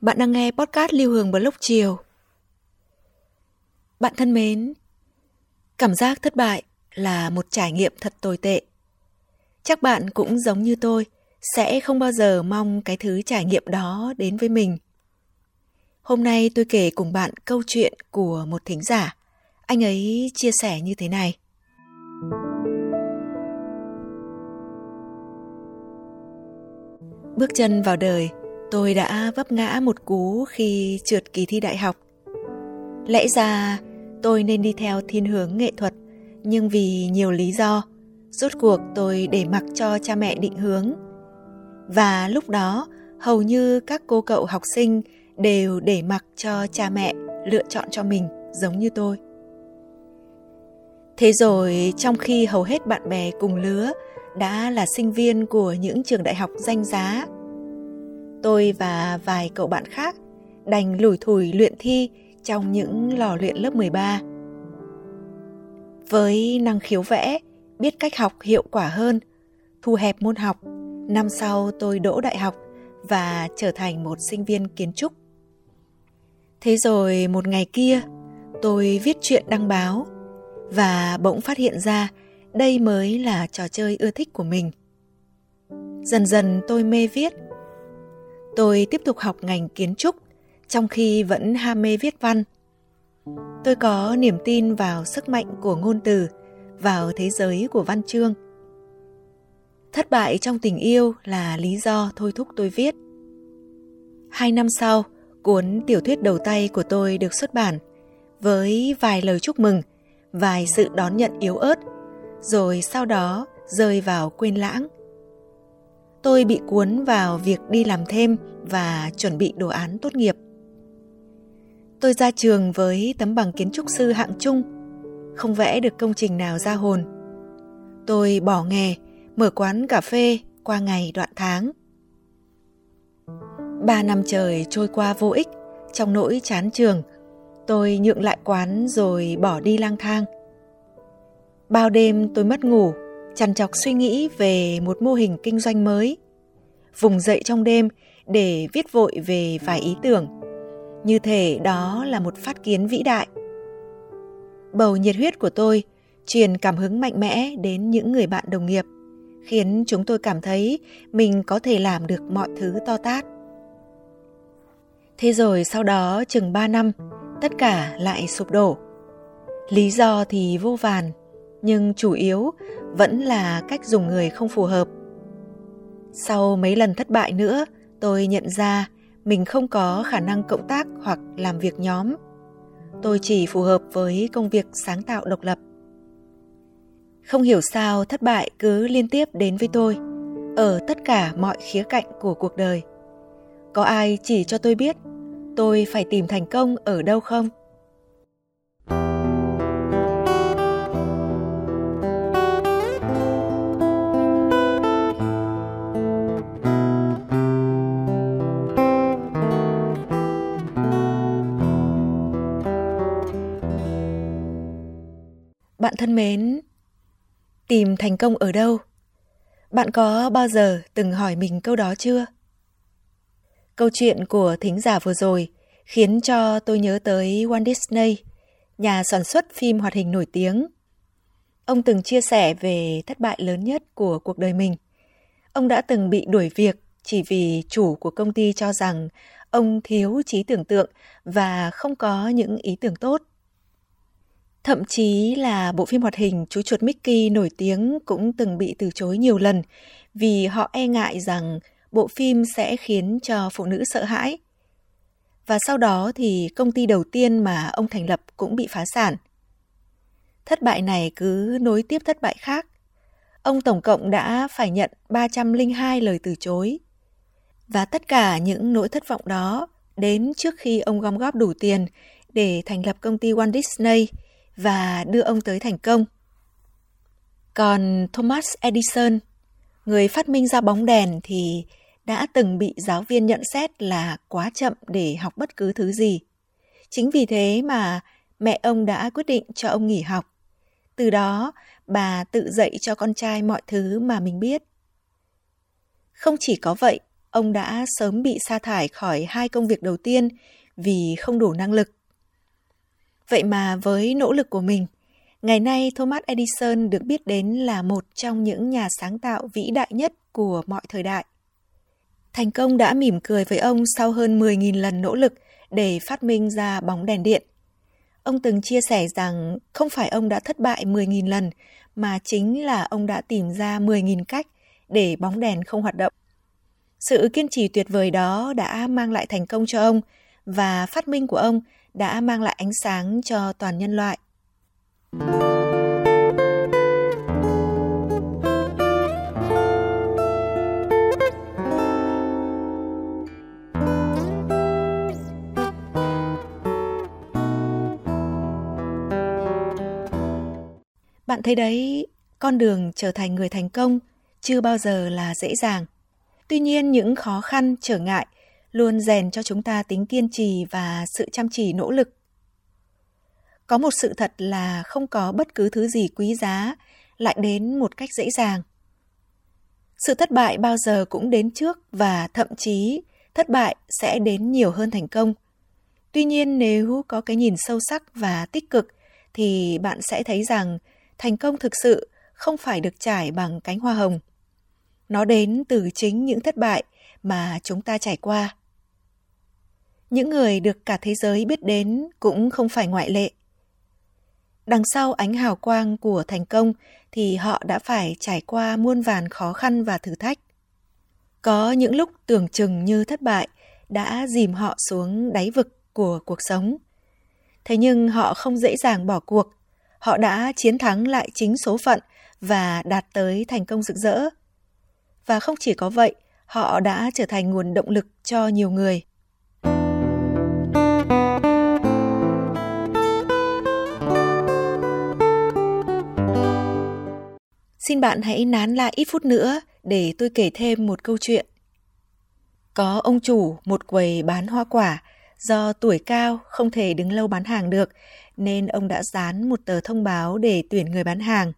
bạn đang nghe podcast Lưu Hương Blog Chiều. Bạn thân mến, cảm giác thất bại là một trải nghiệm thật tồi tệ. Chắc bạn cũng giống như tôi, sẽ không bao giờ mong cái thứ trải nghiệm đó đến với mình. Hôm nay tôi kể cùng bạn câu chuyện của một thính giả. Anh ấy chia sẻ như thế này. Bước chân vào đời, tôi đã vấp ngã một cú khi trượt kỳ thi đại học. Lẽ ra tôi nên đi theo thiên hướng nghệ thuật, nhưng vì nhiều lý do, rốt cuộc tôi để mặc cho cha mẹ định hướng. Và lúc đó, hầu như các cô cậu học sinh đều để mặc cho cha mẹ lựa chọn cho mình giống như tôi. Thế rồi trong khi hầu hết bạn bè cùng lứa đã là sinh viên của những trường đại học danh giá Tôi và vài cậu bạn khác đành lủi thủi luyện thi trong những lò luyện lớp 13. Với năng khiếu vẽ, biết cách học hiệu quả hơn, thu hẹp môn học, năm sau tôi đỗ đại học và trở thành một sinh viên kiến trúc. Thế rồi một ngày kia, tôi viết chuyện đăng báo và bỗng phát hiện ra đây mới là trò chơi ưa thích của mình. Dần dần tôi mê viết Tôi tiếp tục học ngành kiến trúc, trong khi vẫn ham mê viết văn. Tôi có niềm tin vào sức mạnh của ngôn từ, vào thế giới của văn chương. Thất bại trong tình yêu là lý do thôi thúc tôi viết. Hai năm sau, cuốn tiểu thuyết đầu tay của tôi được xuất bản với vài lời chúc mừng, vài sự đón nhận yếu ớt, rồi sau đó rơi vào quên lãng tôi bị cuốn vào việc đi làm thêm và chuẩn bị đồ án tốt nghiệp. Tôi ra trường với tấm bằng kiến trúc sư hạng trung, không vẽ được công trình nào ra hồn. Tôi bỏ nghề, mở quán cà phê qua ngày đoạn tháng. Ba năm trời trôi qua vô ích, trong nỗi chán trường, tôi nhượng lại quán rồi bỏ đi lang thang. Bao đêm tôi mất ngủ chằn chọc suy nghĩ về một mô hình kinh doanh mới. Vùng dậy trong đêm để viết vội về vài ý tưởng. Như thể đó là một phát kiến vĩ đại. Bầu nhiệt huyết của tôi truyền cảm hứng mạnh mẽ đến những người bạn đồng nghiệp, khiến chúng tôi cảm thấy mình có thể làm được mọi thứ to tát. Thế rồi sau đó chừng 3 năm, tất cả lại sụp đổ. Lý do thì vô vàn, nhưng chủ yếu vẫn là cách dùng người không phù hợp. Sau mấy lần thất bại nữa, tôi nhận ra mình không có khả năng cộng tác hoặc làm việc nhóm. Tôi chỉ phù hợp với công việc sáng tạo độc lập. Không hiểu sao thất bại cứ liên tiếp đến với tôi ở tất cả mọi khía cạnh của cuộc đời. Có ai chỉ cho tôi biết tôi phải tìm thành công ở đâu không? Thân mến, tìm thành công ở đâu? Bạn có bao giờ từng hỏi mình câu đó chưa? Câu chuyện của thính giả vừa rồi khiến cho tôi nhớ tới Walt Disney, nhà sản xuất phim hoạt hình nổi tiếng. Ông từng chia sẻ về thất bại lớn nhất của cuộc đời mình. Ông đã từng bị đuổi việc chỉ vì chủ của công ty cho rằng ông thiếu trí tưởng tượng và không có những ý tưởng tốt. Thậm chí là bộ phim hoạt hình Chú chuột Mickey nổi tiếng cũng từng bị từ chối nhiều lần vì họ e ngại rằng bộ phim sẽ khiến cho phụ nữ sợ hãi. Và sau đó thì công ty đầu tiên mà ông thành lập cũng bị phá sản. Thất bại này cứ nối tiếp thất bại khác. Ông tổng cộng đã phải nhận 302 lời từ chối. Và tất cả những nỗi thất vọng đó đến trước khi ông gom góp đủ tiền để thành lập công ty Walt Disney và đưa ông tới thành công. Còn Thomas Edison, người phát minh ra bóng đèn thì đã từng bị giáo viên nhận xét là quá chậm để học bất cứ thứ gì. Chính vì thế mà mẹ ông đã quyết định cho ông nghỉ học. Từ đó, bà tự dạy cho con trai mọi thứ mà mình biết. Không chỉ có vậy, ông đã sớm bị sa thải khỏi hai công việc đầu tiên vì không đủ năng lực. Vậy mà với nỗ lực của mình, ngày nay Thomas Edison được biết đến là một trong những nhà sáng tạo vĩ đại nhất của mọi thời đại. Thành công đã mỉm cười với ông sau hơn 10.000 lần nỗ lực để phát minh ra bóng đèn điện. Ông từng chia sẻ rằng không phải ông đã thất bại 10.000 lần, mà chính là ông đã tìm ra 10.000 cách để bóng đèn không hoạt động. Sự kiên trì tuyệt vời đó đã mang lại thành công cho ông và phát minh của ông đã mang lại ánh sáng cho toàn nhân loại. Bạn thấy đấy, con đường trở thành người thành công chưa bao giờ là dễ dàng. Tuy nhiên những khó khăn, trở ngại luôn rèn cho chúng ta tính kiên trì và sự chăm chỉ nỗ lực. Có một sự thật là không có bất cứ thứ gì quý giá lại đến một cách dễ dàng. Sự thất bại bao giờ cũng đến trước và thậm chí thất bại sẽ đến nhiều hơn thành công. Tuy nhiên, nếu có cái nhìn sâu sắc và tích cực, thì bạn sẽ thấy rằng thành công thực sự không phải được trải bằng cánh hoa hồng. Nó đến từ chính những thất bại mà chúng ta trải qua. Những người được cả thế giới biết đến cũng không phải ngoại lệ. Đằng sau ánh hào quang của thành công thì họ đã phải trải qua muôn vàn khó khăn và thử thách. Có những lúc tưởng chừng như thất bại đã dìm họ xuống đáy vực của cuộc sống. Thế nhưng họ không dễ dàng bỏ cuộc họ đã chiến thắng lại chính số phận và đạt tới thành công rực rỡ. Và không chỉ có vậy, họ đã trở thành nguồn động lực cho nhiều người. Xin bạn hãy nán lại ít phút nữa để tôi kể thêm một câu chuyện. Có ông chủ một quầy bán hoa quả, do tuổi cao không thể đứng lâu bán hàng được nên ông đã dán một tờ thông báo để tuyển người bán hàng.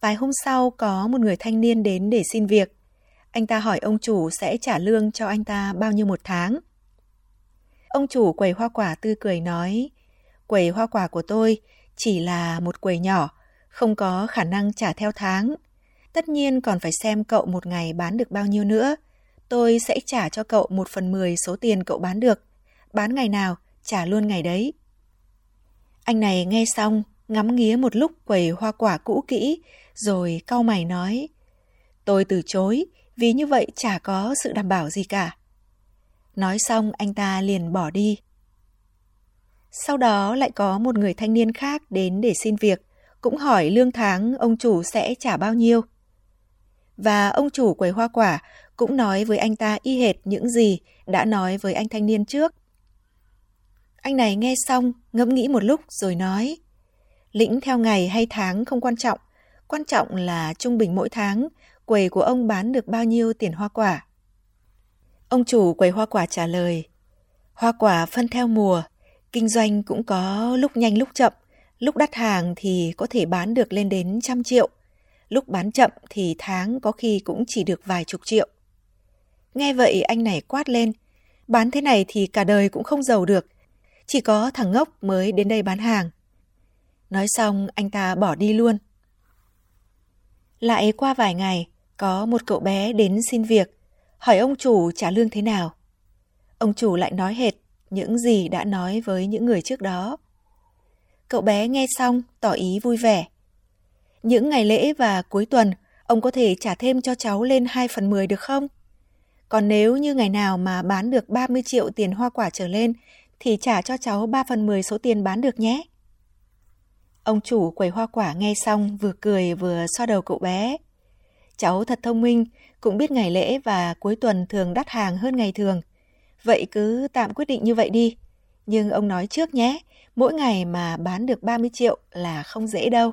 Vài hôm sau có một người thanh niên đến để xin việc. Anh ta hỏi ông chủ sẽ trả lương cho anh ta bao nhiêu một tháng. Ông chủ quầy hoa quả tươi cười nói, quầy hoa quả của tôi chỉ là một quầy nhỏ, không có khả năng trả theo tháng. Tất nhiên còn phải xem cậu một ngày bán được bao nhiêu nữa. Tôi sẽ trả cho cậu một phần mười số tiền cậu bán được. Bán ngày nào, trả luôn ngày đấy. Anh này nghe xong, ngắm nghía một lúc quầy hoa quả cũ kỹ, rồi cau mày nói, tôi từ chối, vì như vậy chả có sự đảm bảo gì cả. Nói xong anh ta liền bỏ đi. Sau đó lại có một người thanh niên khác đến để xin việc, cũng hỏi lương tháng ông chủ sẽ trả bao nhiêu. Và ông chủ quầy hoa quả cũng nói với anh ta y hệt những gì đã nói với anh thanh niên trước. Anh này nghe xong, ngẫm nghĩ một lúc rồi nói, lĩnh theo ngày hay tháng không quan trọng, quan trọng là trung bình mỗi tháng quầy của ông bán được bao nhiêu tiền hoa quả. Ông chủ quầy hoa quả trả lời, hoa quả phân theo mùa, kinh doanh cũng có lúc nhanh lúc chậm, lúc đắt hàng thì có thể bán được lên đến trăm triệu, lúc bán chậm thì tháng có khi cũng chỉ được vài chục triệu. Nghe vậy anh này quát lên, bán thế này thì cả đời cũng không giàu được, chỉ có thằng ngốc mới đến đây bán hàng. Nói xong anh ta bỏ đi luôn. Lại qua vài ngày, có một cậu bé đến xin việc, hỏi ông chủ trả lương thế nào. Ông chủ lại nói hệt những gì đã nói với những người trước đó. Cậu bé nghe xong tỏ ý vui vẻ. Những ngày lễ và cuối tuần, ông có thể trả thêm cho cháu lên 2 phần 10 được không? Còn nếu như ngày nào mà bán được 30 triệu tiền hoa quả trở lên thì trả cho cháu 3 phần 10 số tiền bán được nhé. Ông chủ quầy hoa quả nghe xong vừa cười vừa so đầu cậu bé. Cháu thật thông minh, cũng biết ngày lễ và cuối tuần thường đắt hàng hơn ngày thường. vậy cứ tạm quyết định như vậy đi. Nhưng ông nói trước nhé, mỗi ngày mà bán được 30 triệu là không dễ đâu.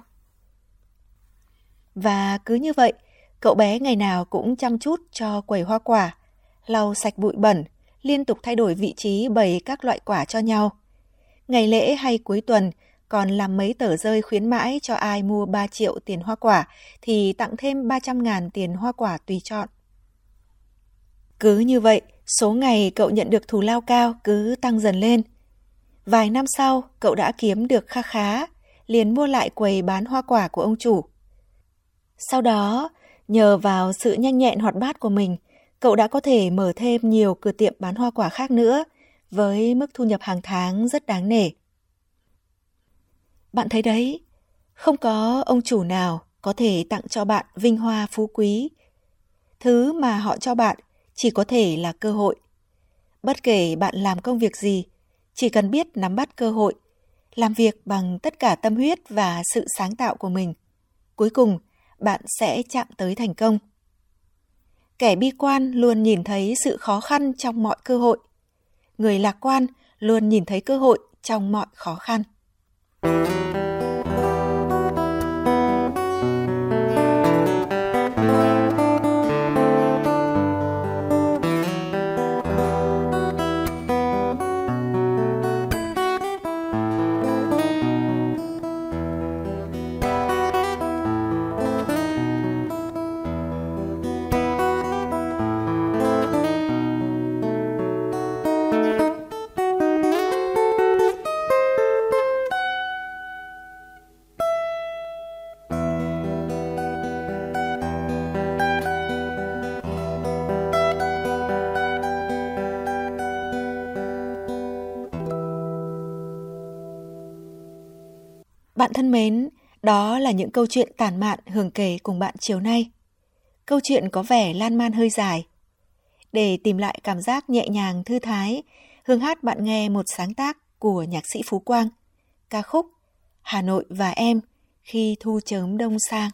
Và cứ như vậy, cậu bé ngày nào cũng chăm chút cho quầy hoa quả, lau sạch bụi bẩn, liên tục thay đổi vị trí bày các loại quả cho nhau. Ngày lễ hay cuối tuần còn làm mấy tờ rơi khuyến mãi cho ai mua 3 triệu tiền hoa quả thì tặng thêm 300 ngàn tiền hoa quả tùy chọn. Cứ như vậy, số ngày cậu nhận được thù lao cao cứ tăng dần lên. Vài năm sau, cậu đã kiếm được kha khá, liền mua lại quầy bán hoa quả của ông chủ. Sau đó, nhờ vào sự nhanh nhẹn hoạt bát của mình, cậu đã có thể mở thêm nhiều cửa tiệm bán hoa quả khác nữa, với mức thu nhập hàng tháng rất đáng nể. Bạn thấy đấy, không có ông chủ nào có thể tặng cho bạn vinh hoa phú quý. Thứ mà họ cho bạn chỉ có thể là cơ hội. Bất kể bạn làm công việc gì, chỉ cần biết nắm bắt cơ hội, làm việc bằng tất cả tâm huyết và sự sáng tạo của mình. Cuối cùng, bạn sẽ chạm tới thành công. Kẻ bi quan luôn nhìn thấy sự khó khăn trong mọi cơ hội. Người lạc quan luôn nhìn thấy cơ hội trong mọi khó khăn. Bạn thân mến, đó là những câu chuyện tản mạn hưởng kể cùng bạn chiều nay. Câu chuyện có vẻ lan man hơi dài. Để tìm lại cảm giác nhẹ nhàng thư thái, Hương hát bạn nghe một sáng tác của nhạc sĩ Phú Quang, ca khúc Hà Nội và em khi thu chớm đông sang.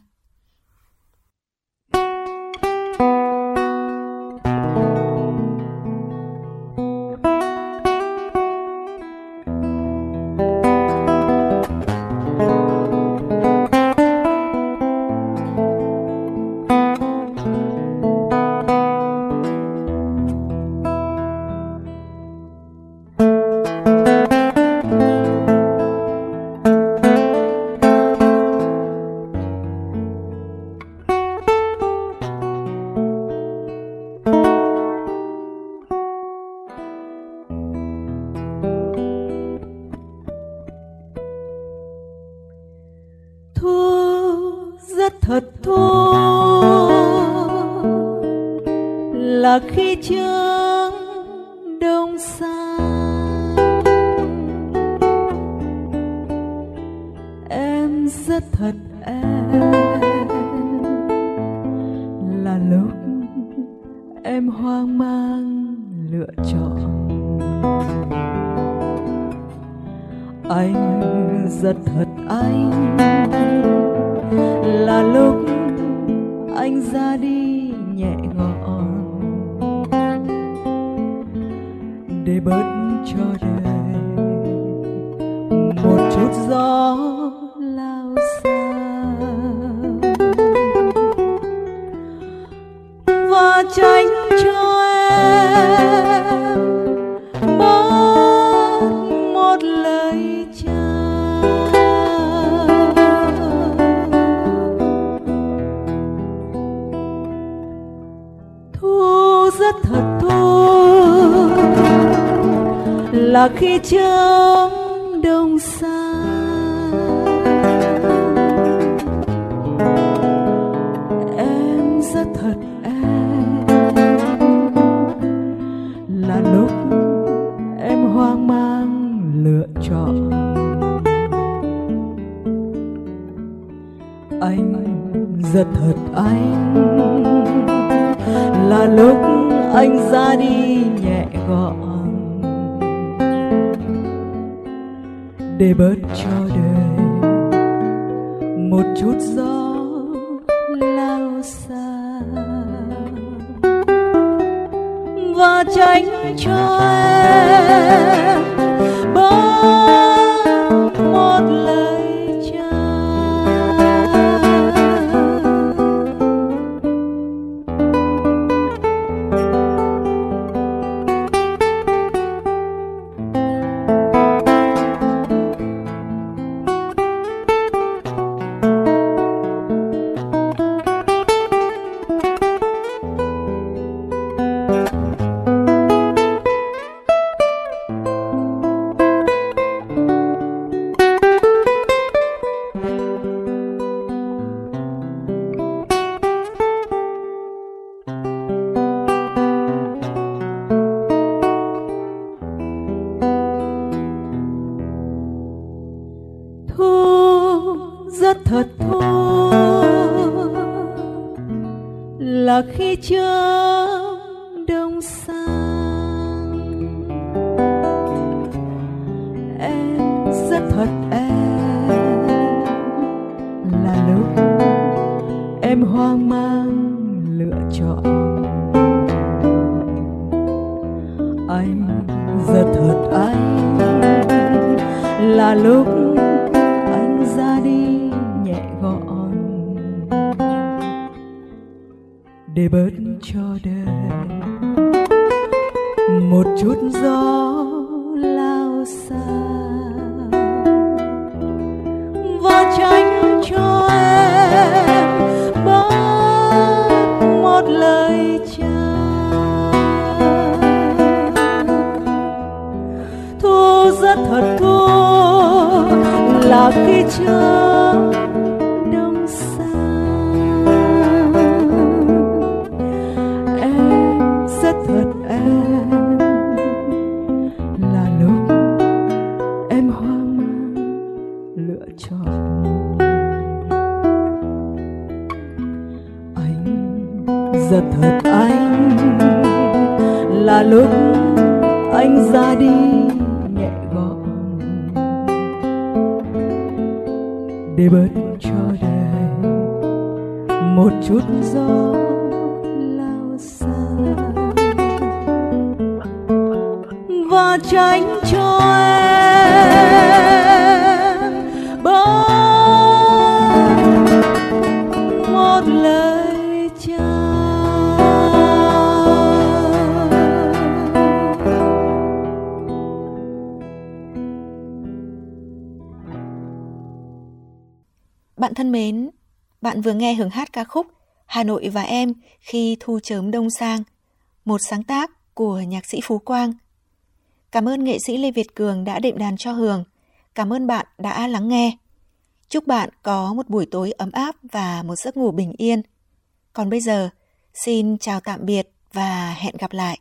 Thật thôi là khi chưa anh ra đi nhẹ gọn để bớt cho đời một chút gió. Là khi chớm đông xa. Em rất thật, em là lúc em hoang mang lựa chọn. Anh rất thật, anh là lúc anh ra đi. Để bớt cho đời. Một chút gió lao xa. Và tránh cho em bớt hoang mang lựa chọn. Anh giật thật anh là lúc khi trông đông xa. Em rất thật em là lúc em hoang mang lựa chọn anh. Rất thật anh là lúc anh ra đi. Để bớt cho đời một chút gió lao xa và tránh cho em thân mến, bạn vừa nghe hưởng hát ca khúc Hà Nội và em khi thu chớm đông sang, một sáng tác của nhạc sĩ Phú Quang. Cảm ơn nghệ sĩ Lê Việt Cường đã đệm đàn cho Hường. Cảm ơn bạn đã lắng nghe. Chúc bạn có một buổi tối ấm áp và một giấc ngủ bình yên. Còn bây giờ, xin chào tạm biệt và hẹn gặp lại.